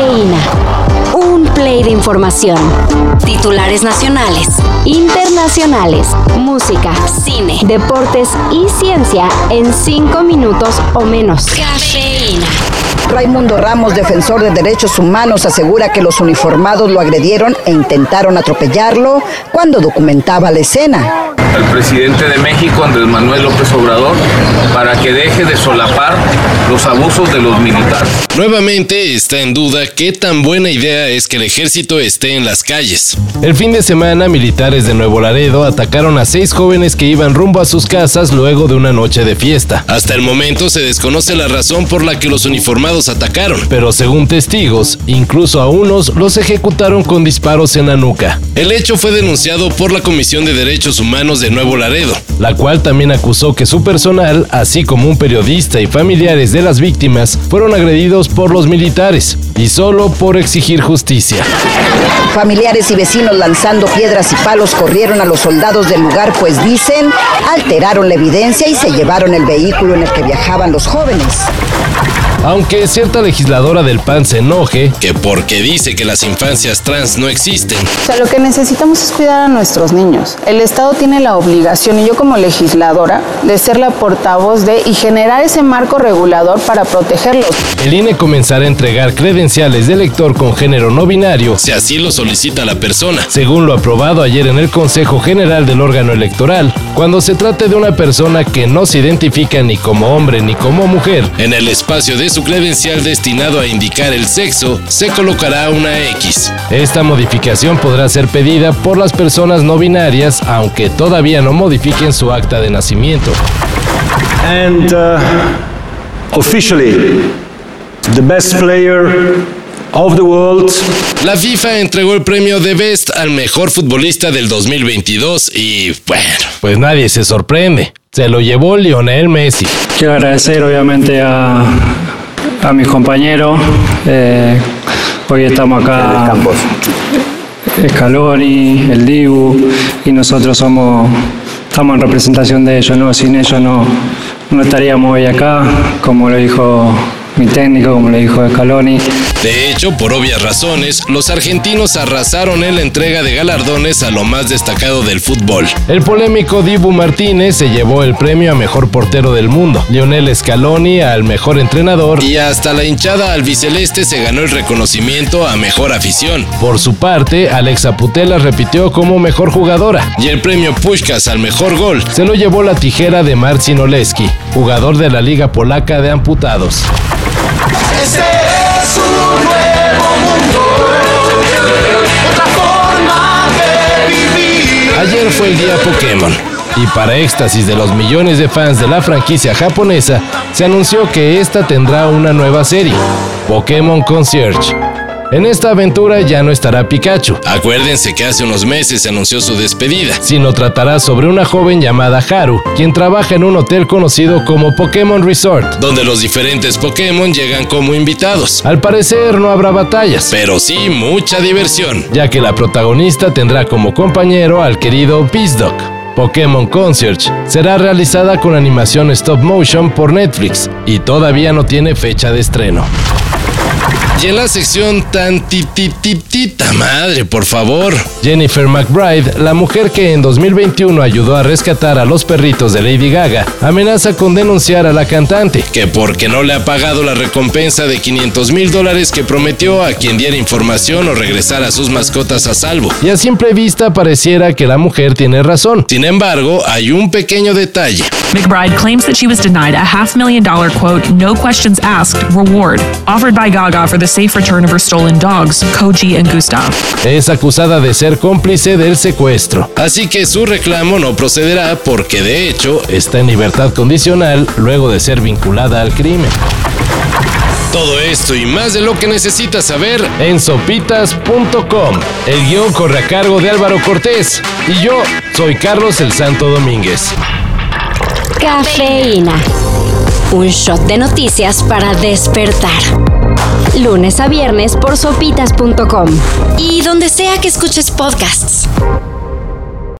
Cafeína. Un play de información. Titulares nacionales, internacionales, música, cine, deportes y ciencia en cinco minutos o menos. Cafeína. Raimundo Ramos, defensor de derechos humanos, asegura que los uniformados lo agredieron e intentaron atropellarlo cuando documentaba la escena al presidente de México, Andrés Manuel López Obrador, para deje de solapar los abusos de los militares. Nuevamente está en duda qué tan buena idea es que el ejército esté en las calles. El fin de semana, militares de Nuevo Laredo atacaron a seis jóvenes que iban rumbo a sus casas luego de una noche de fiesta. Hasta el momento se desconoce la razón por la que los uniformados atacaron, pero según testigos, incluso a unos los ejecutaron con disparos en la nuca. El hecho fue denunciado por la Comisión de Derechos Humanos de Nuevo Laredo, la cual también acusó que su personal, así como un periodista y familiares de las víctimas, fueron agredidos por los militares y solo por exigir justicia. Familiares y vecinos lanzando piedras y palos corrieron a los soldados del lugar, pues dicen, alteraron la evidencia y se llevaron el vehículo en el que viajaban los jóvenes. Aunque cierta legisladora del PAN se enoje, que porque dice que las infancias trans no existen. O sea, lo que necesitamos es cuidar a nuestros niños. El Estado tiene la obligación, y yo como legisladora, de ser la portavoz de y generar ese marco regulador para protegerlos. El INE comenzará a entregar credenciales de elector con género no binario, si así lo solicita la persona, según lo aprobado ayer en el Consejo General del órgano electoral, cuando se trate de una persona que no se identifica ni como hombre ni como mujer, en el espacio de su credencial destinado a indicar el sexo, se colocará una X. Esta modificación podrá ser pedida por las personas no binarias, aunque todavía no modifiquen su acta de nacimiento. And uh, officially, the best player of the world. La FIFA entregó el premio de Best al mejor futbolista del 2022 y bueno, pues nadie se sorprende. Se lo llevó Lionel Messi. Quiero agradecer obviamente a, a mis compañeros. Eh, hoy estamos acá. Scaloni, el Dibu, y nosotros somos, estamos en representación de ellos, ¿no? Sin ellos no, no estaríamos hoy acá, como lo dijo mi técnico, como le dijo Scaloni. De hecho, por obvias razones, los argentinos arrasaron en la entrega de galardones a lo más destacado del fútbol. El polémico Dibu Martínez se llevó el premio a mejor portero del mundo, Lionel Scaloni al mejor entrenador y hasta la hinchada albiceleste se ganó el reconocimiento a mejor afición. Por su parte, Alexa Putela repitió como mejor jugadora y el premio Pushkas al mejor gol se lo llevó la tijera de Marcin Oleski, jugador de la Liga Polaca de Amputados. Este es un nuevo mundo, otra forma de vivir. Ayer fue el día Pokémon. Y para éxtasis de los millones de fans de la franquicia japonesa, se anunció que esta tendrá una nueva serie, Pokémon Concierge en esta aventura ya no estará Pikachu. Acuérdense que hace unos meses se anunció su despedida, sino tratará sobre una joven llamada Haru, quien trabaja en un hotel conocido como Pokémon Resort, donde los diferentes Pokémon llegan como invitados. Al parecer no habrá batallas, pero sí mucha diversión, ya que la protagonista tendrá como compañero al querido Beastdog. Pokémon Concierge será realizada con animación stop motion por Netflix y todavía no tiene fecha de estreno. Y en la sección tan tititita madre, por favor. Jennifer McBride, la mujer que en 2021 ayudó a rescatar a los perritos de Lady Gaga, amenaza con denunciar a la cantante, que porque no le ha pagado la recompensa de 500 mil dólares que prometió a quien diera información o regresara a sus mascotas a salvo. Y a simple vista pareciera que la mujer tiene razón. Sin embargo, hay un pequeño detalle. McBride claims that she was denied a half million dollar quote, no questions asked reward offered by Gaga for the safe return of her stolen dogs, Koji and Gustav. Es acusada de ser cómplice del secuestro, así que su reclamo no procederá porque de hecho está en libertad condicional luego de ser vinculada al crimen. Todo esto y más de lo que necesitas saber en sopitas.com. El guion corre a cargo de Álvaro Cortés y yo soy Carlos el Santo Domínguez. Cafeína. Un shot de noticias para despertar. Lunes a viernes por sopitas.com. Y donde sea que escuches podcasts.